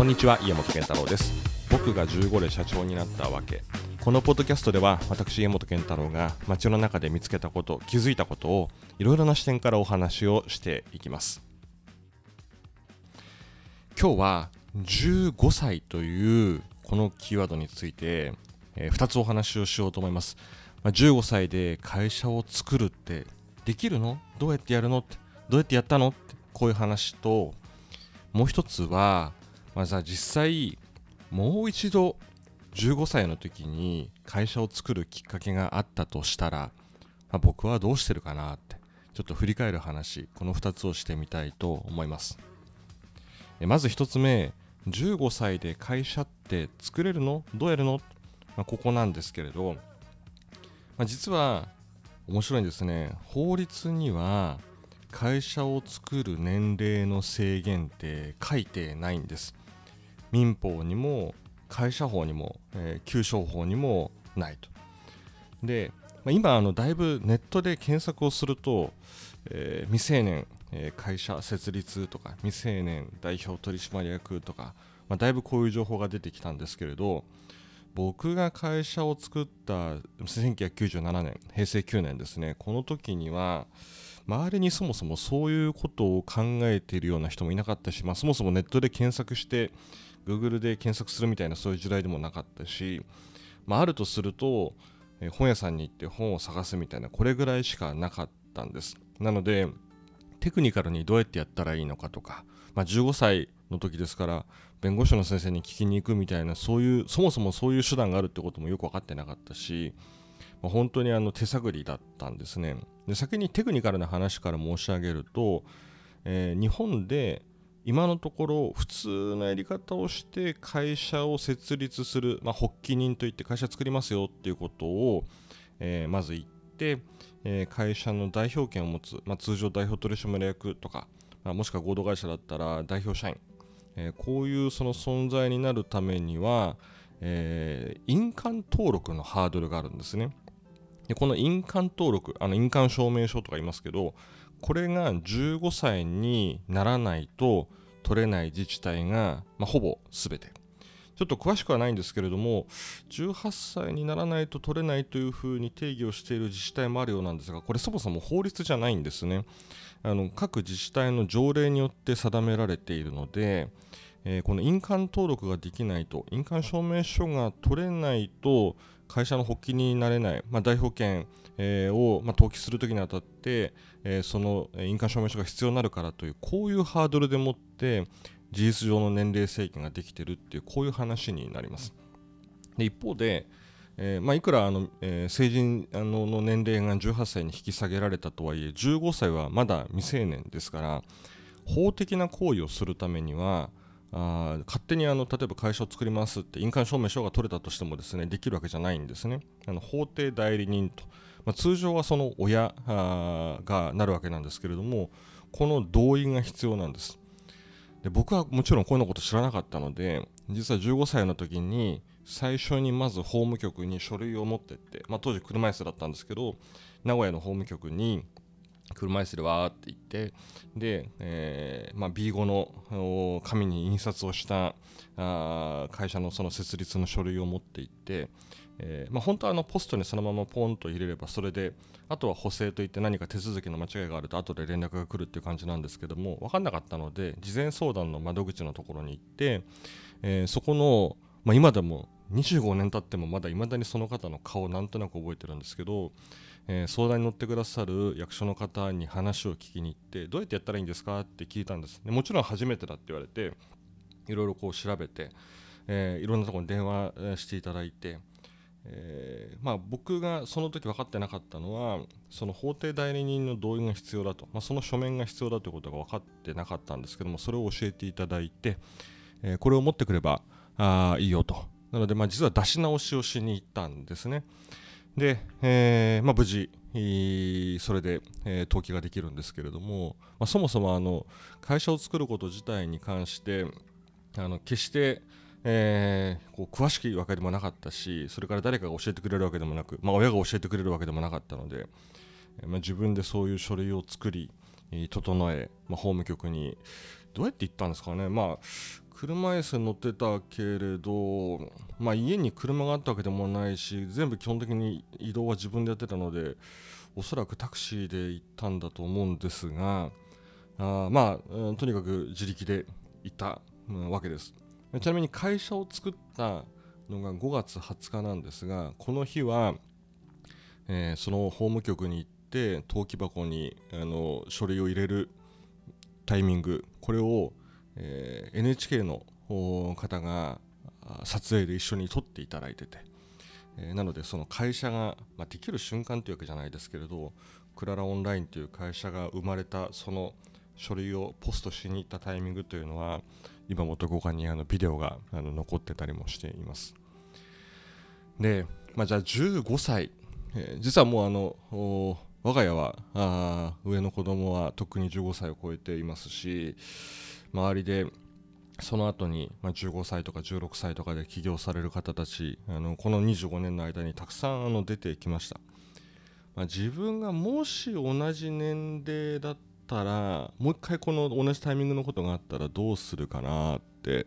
こんにちは家本健太郎です。僕が15で社長になったわけ。このポッドキャストでは私家本健太郎が街の中で見つけたこと気づいたことをいろいろな視点からお話をしていきます。今日は15歳というこのキーワードについて、えー、2つお話をしようと思います、まあ、15歳で会社を作るってできるの？どうやってやるの？ってどうやってやったの？ってこういう話ともう一つはまあ、じゃあ実際もう一度15歳の時に会社を作るきっかけがあったとしたら、まあ、僕はどうしてるかなってちょっと振り返る話この2つをしてみたいと思います。まず1つ目15歳で会社って作れるの？どうやるの、まあ、ここなんですけれど、まあ、実は面白いんですね。法律には会社を作る年齢の制限って書いてないんです民法にも会社法にも、えー、旧商法にもないと。で、まあ、今あのだいぶネットで検索をすると、えー、未成年、えー、会社設立とか未成年代表取締役とか、まあ、だいぶこういう情報が出てきたんですけれど僕が会社を作った1997年平成9年ですねこの時には周りにそもそもそういうことを考えているような人もいなかったし、まあ、そもそもネットで検索して Google で検索するみたいなそういう時代でもなかったし、まあ、あるとすると、え本屋さんに行って本を探すみたいなこれぐらいしかなかったんです。なのでテクニカルにどうやってやったらいいのかとか、まあ、15歳の時ですから弁護士の先生に聞きに行くみたいなそういうそもそもそういう手段があるってこともよく分かってなかったし、まあ、本当にあの手探りだったんですねで先にテクニカルな話から申し上げると、えー、日本で今のところ普通のやり方をして会社を設立する、まあ、発起人といって会社作りますよっていうことを、えー、まず言って、えー、会社の代表権を持つ、まあ、通常代表取締役とか、まあ、もしくは合同会社だったら代表社員、えー、こういうその存在になるためには、え印鑑登録のハードルがあるんですね。でこの印鑑登録、あの印鑑証明書とか言いますけど、これが15歳にならないと取れない自治体が、まあ、ほぼ全て。ちょっと詳しくはないんですけれども18歳にならないと取れないというふうに定義をしている自治体もあるようなんですがこれそもそも法律じゃないんですね。あの各自治体の条例によって定められているので、えー、この印鑑登録ができないと印鑑証明書が取れないと会社の発起になれない、まあ、代表権、えー、を、まあ、登記するときにあたって、えー、その印鑑証明書が必要になるからというこういうハードルでもって事実上の年齢制限ができているっていうこういう話になります。で一方で、えーまあ、いくらあの、えー、成人あのの年齢が18歳に引き下げられたとはいえ15歳はまだ未成年ですから法的な行為をするためにはあ勝手にあの例えば会社を作りますって印鑑証明書が取れたとしてもですねできるわけじゃないんですね。あの法定代理人と、まあ、通常はその親がなるわけなんですけれどもこの同意が必要なんです。で僕はもちろんこういうのこと知らなかったので実は15歳の時に最初にまず法務局に書類を持ってって、まあ、当時車椅子だったんですけど名古屋の法務局に車椅子でわーって行ってで、えーまあ、B5 の紙に印刷をしたあ会社のその設立の書類を持って行って、えーまあ、本当はあのポストにそのままポンと入れればそれであとは補正といって何か手続きの間違いがあると後で連絡が来るっていう感じなんですけども分かんなかったので事前相談の窓口のところに行って、えー、そこの、まあ、今でも25年経ってもまだいまだにその方の顔をなんとなく覚えてるんですけどえー、相談に乗ってくださる役所の方に話を聞きに行ってどうやってやったらいいんですか？って聞いたんですでもちろん初めてだって言われていろいろこう調べて、えー、いろんなところに電話していただいて、えー、まあ、僕がその時分かってなかったのはその法定代理人の同意が必要だと、まあ、その書面が必要だということが分かってなかったんですけどもそれを教えていただいて、えこれを持ってくればあいいよと。なので、まあ、実は出し直しをしに行ったんですね。で、えーまあ、無事それで、えー、登記ができるんですけれども、まあ、そもそもあの会社を作ること自体に関してあの決して、えー、こう詳しいわけでもなかったしそれから誰かが教えてくれるわけでもなく、まあ、親が教えてくれるわけでもなかったので、えーまあ、自分でそういう書類を作り整え、まあ、法務局にどうやって行ったんですかね。まあ車椅子に乗ってたけれど、まあ、家に車があったわけでもないし全部基本的に移動は自分でやってたのでおそらくタクシーで行ったんだと思うんですがあまあ、うん、とにかく自力で行った、わけです。ちなみに会社を作ったのが5月20日なんですがこの日は、えー、その法務局に行って登記箱にあの書類を入れるタイミングこれを、えー、NHK の方が撮影で一緒に撮っていただいてて、えー、なのでその会社が、まあ、できる瞬間というわけじゃないですけれどクララオンラインという会社が生まれたその書類をポストしに行ったタイミングというのは今もどこかにあのビデオがあの残ってたりもしています。で、まあ、じゃあ15歳、えー、実はもうあの我が家はあ上の子供はとっくに15歳を超えていますし周りでその後に、まあ、15歳とか16歳とかで起業される方たちあのこの25年の間にたくさんあの出てきました、まあ、自分がもし同じ年齢だったらもう一回この同じタイミングのことがあったらどうするかなって、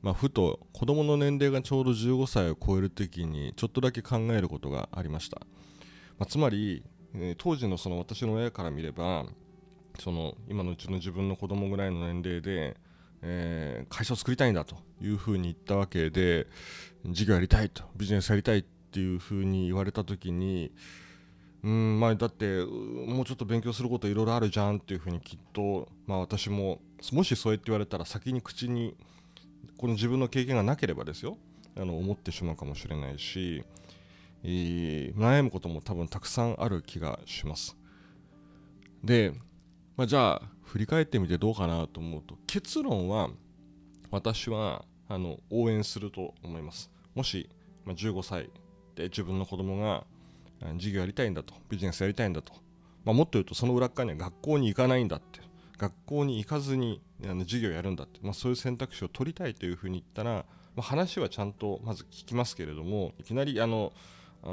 まあ、ふと子供の年齢がちょうど15歳を超える時にちょっとだけ考えることがありました、まあ、つまり、当時のその私の親から見ればその今のうちの自分の子供ぐらいの年齢で、えー、会社を作りたいんだというふうに言ったわけで事業やりたいとビジネスやりたいっていうふうに言われた時にうんまあ、だってもうちょっと勉強することいろいろあるじゃんっていうふうにきっと、まあ、私ももしそうやって言われたら先に口にこの自分の経験がなければですよ。あの思ってしまうかもしれないしえー、悩むことも多分たくさんある気がします。で、まあ、じゃあ振り返ってみてどうかなと思うと結論は私はあの応援すると思います。もし、まあ、15歳で自分の子供が授業やりたいんだとビジネスやりたいんだと、まあ、もっと言うとその裏側には学校に行かないんだって学校に行かずにあの授業やるんだって、まあ、そういう選択肢を取りたいというふうに言ったら、まあ、話はちゃんとまず聞きますけれどもいきなりあの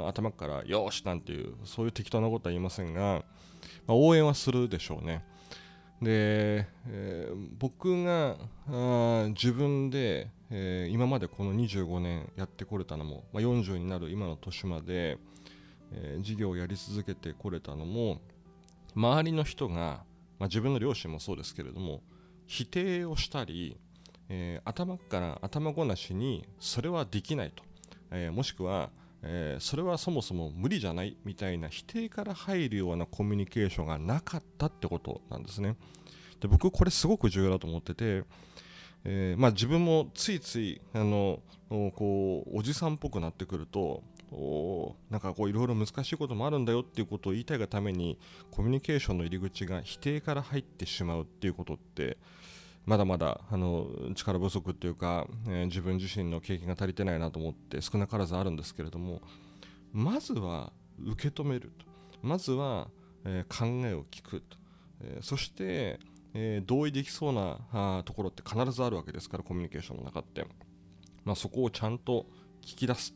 頭からよしなんていうそういう適当なことは言いませんが、まあ、応援はするでしょうね。で、えー、僕があ自分で、えー、今までこの25年やってこれたのも、まあ、40になる今の年まで、えー、事業をやり続けてこれたのも周りの人が、まあ、自分の両親もそうですけれども否定をしたり、え、頭から頭ごなしにそれはできないと、え、もしくはえー、それはそもそも無理じゃないみたいな否定から入るようなコミュニケーションがなかったってことなんですね。で僕これすごく重要だと思ってて、えー、まあ、自分もついついあのこうおじさんっぽくなってくるとおなんかこういろいろ難しいこともあるんだよっていうことを言いたいがためにコミュニケーションの入り口が否定から入ってしまうっていうことってまだまだあの力不足っていうか、えー、自分自身の経験が足りてないなと思って少なからずあるんですけれどもまずは受け止めると。まずは、えー、考えを聞くと、えー、そして、え同意できそうなところって必ずあるわけですからコミュニケーションの中って、まあ、そこをちゃんと聞き出す。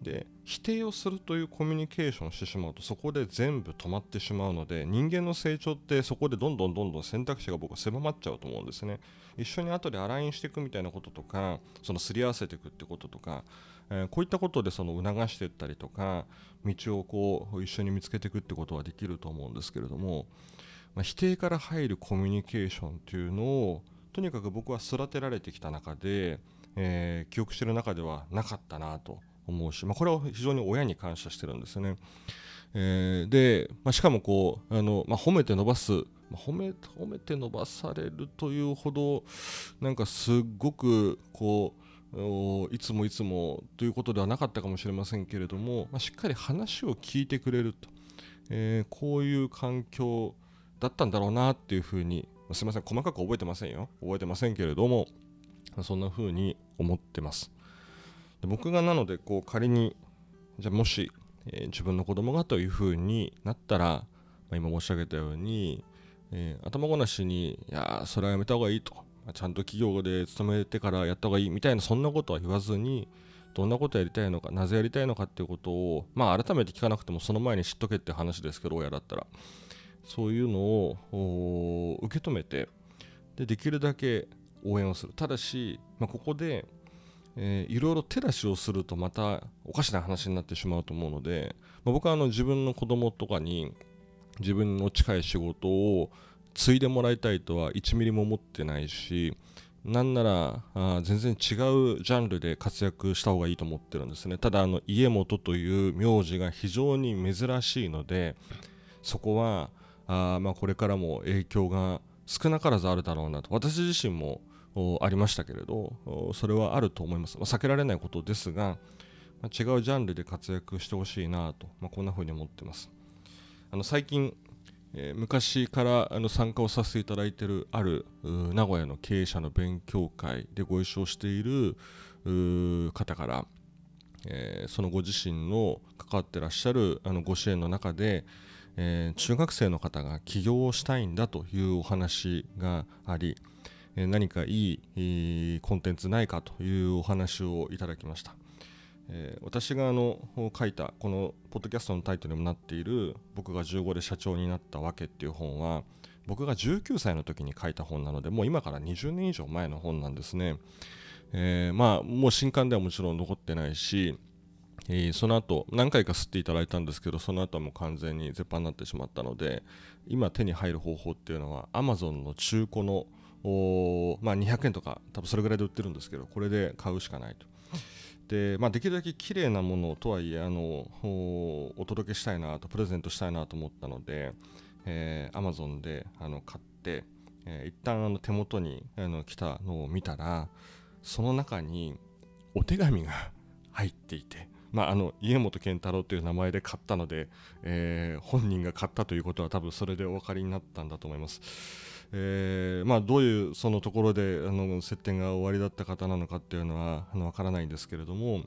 で否定をするというコミュニケーションをしてしまうとそこで全部止まってしまうので人間の成長ってそこでどんどんどんどん選択肢が僕は狭まっちゃうと思うんですね一緒に後でアラインしていくみたいなこととかそのすり合わせていくってこととか、えー、こういったことでその促していったりとか道をこう一緒に見つけていくってことはできると思うんですけれども、まあ、否定から入るコミュニケーションっていうのをとにかく僕は育てられてきた中で、えー、記憶してる中ではなかったなと思うし、まあ、これは非常に親に感謝してるんですね。えー、で、まあ、しかもこうあの、まあ、褒めて伸ばす、まあ、褒め褒めて伸ばされるというほどなんかすっごくこういつもいつもということではなかったかもしれませんけれども、まあ、しっかり話を聞いてくれると、えー、こういう環境だったんだろうなっていうふうに、まあすみません細かく覚えてませんよ覚えてませんけれどもそんなふうに思ってます。で僕がなのでこう仮にじゃもし、えー、自分の子供がというふうになったら、まあ、今申し上げたように、えー、頭ごなしにいやそれはやめた方がいいと、まあ、ちゃんと企業で勤めてからやった方がいいみたいなそんなことは言わずにどんなことやりたいのかなぜやりたいのかっていうことをまあ改めて聞かなくてもその前に知っとけって話ですけど親だったら。そういうのを受け止めてでできるだけ応援をする。ただし、まあ、ここで、えー、いろいろ手出しをするとまたおかしな話になってしまうと思うので、まあ、僕はあの自分の子供とかに自分の近い仕事を継いでもらいたいとは1ミリも思ってないしなんならあ全然違うジャンルで活躍した方がいいと思ってるんですね。ただあの家元という名字が非常に珍しいのでそこはあまこれからも影響が少なからずあるだろうなと。私自身もありましたけれどそれはあると思います、まあ、避けられないことですが、まあ、違うジャンルで活躍してほしいなと、まあ、こんな風に思ってます。あの最近えー、昔からあの参加をさせていただいているある名古屋の経営者の勉強会でご一緒している方から、えー、そのご自身の関わってらっしゃるあのご支援の中で、えー、中学生の方が起業をしたいんだというお話があり、何かいいコンテンツないかというお話をいただきました。え、私があの書いたこのポッドキャストのタイトルにもなっている「僕が15で社長になったわけ」っていう本は僕が19歳の時に書いた本なのでもう今から20年以上前の本なんですね、えー、まあもう新刊ではもちろん残ってないし、えー、その後何回か吸っていただいたんですけどその後はもう完全に絶版になってしまったので今手に入る方法っていうのは Amazon の中古のまあ、200円とか多分それぐらいで売ってるんですけどこれで買うしかないとで、まあ、できるだけ綺麗なものとはいえあのお届けしたいなとプレゼントしたいなと思ったので、えー、Amazon であの買って、えー、一旦あの手元にあの来たのを見たらその中にお手紙が 入っていて、まあ、あの家本健太郎という名前で買ったので、えー、本人が買ったということは多分それでお分かりになったんだと思います。えーまあ、どういうそのところであの接点が終わりだった方なのかっていうのはあの分からないんですけれども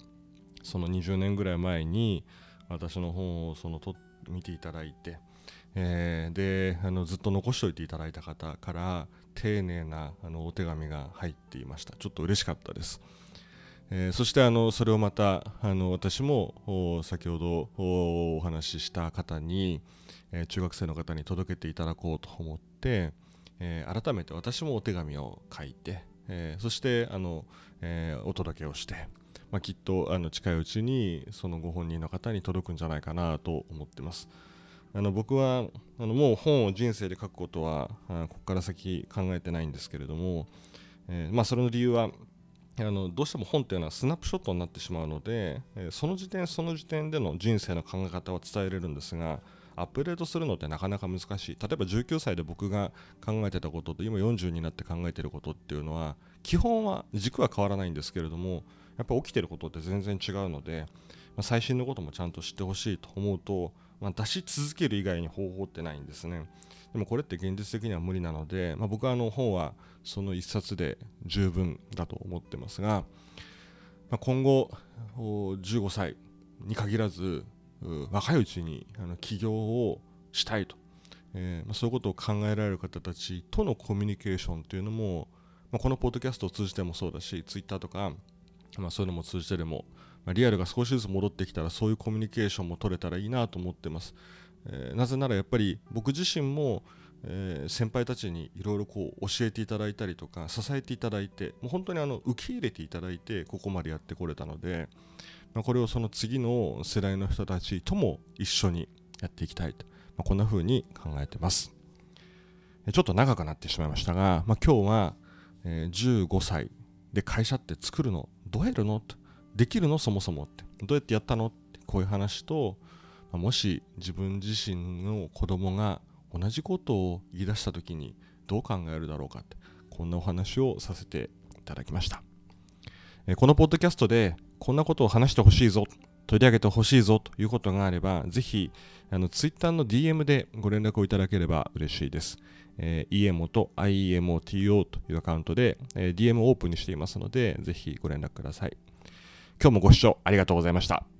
その20年ぐらい前に私の本をそのと見ていただいて、えー、であのずっと残しておいていただいた方から丁寧なあのお手紙が入っていましたちょっと嬉しかったです。えー、そしてあのそれをまたあの私も先ほどお話しした方に、えー、中学生の方に届けていただこうと思って、えー、改めて私もお手紙を書いて、えー、そしてあの、えー、お届けをして、まあ、きっとあの近いうちにそのご本人の方に届くんじゃないかなと思ってます。あの僕はあのもう本を人生で書くことはあここから先考えてないんですけれども、えー、まあ、それの理由はあのどうしても本っていうのはスナップショットになってしまうので、えその時点その時点での人生の考え方は伝えれるんですがアップデートするのってなかなか難しい。例えば19歳で僕が考えてたことと今40になって考えてることっていうのは基本は軸は変わらないんですけれどもやっぱ起きてることって全然違うので、まあ、最新のこともちゃんと知ってほしいと思うと、まあ、出し続ける以外に方法ってないんですね。でもこれって現実的には無理なので、まあ、僕はあの本はその1冊で十分だと思ってますが、まあ、今後15歳に限らず若いうちにあの起業をしたいと、えーまあ、そういうことを考えられる方たちとのコミュニケーションというのも、まあ、このポッドキャストを通じてもそうだしツイッターとか、まあ、そういうのも通じてでも、ま、リアルが少しずつ戻ってきたらそういうコミュニケーションも取れたらいいなと思ってます、えー、なぜならやっぱり僕自身もえー、先輩たちにいろいろ教えていただいたりとか支えていただいてもう本当にあの受け入れていただいてここまでやってこれたので、まあ、これをその次の世代の人たちとも一緒にやっていきたいと、まあ、こんな風に考えてます。ちょっと長くなってしまいましたが、まあ、今日は、え、15歳で会社って作るの？どうやるの？できるの？そもそもって。どうやってやったの？ってこういう話と、ま、もし自分自身の子供が同じことを言い出した時にどう考えるだろうかってこんなお話をさせていただきました。このポッドキャストでこんなことを話してほしいぞ。取り上げてほしいぞということがあればぜひあの Twitter の DM でご連絡をいただければ嬉しいです、えー、EMO と IEMOTO というアカウントで、えー、DM をオープンにしていますのでぜひご連絡ください。今日もご視聴ありがとうございました。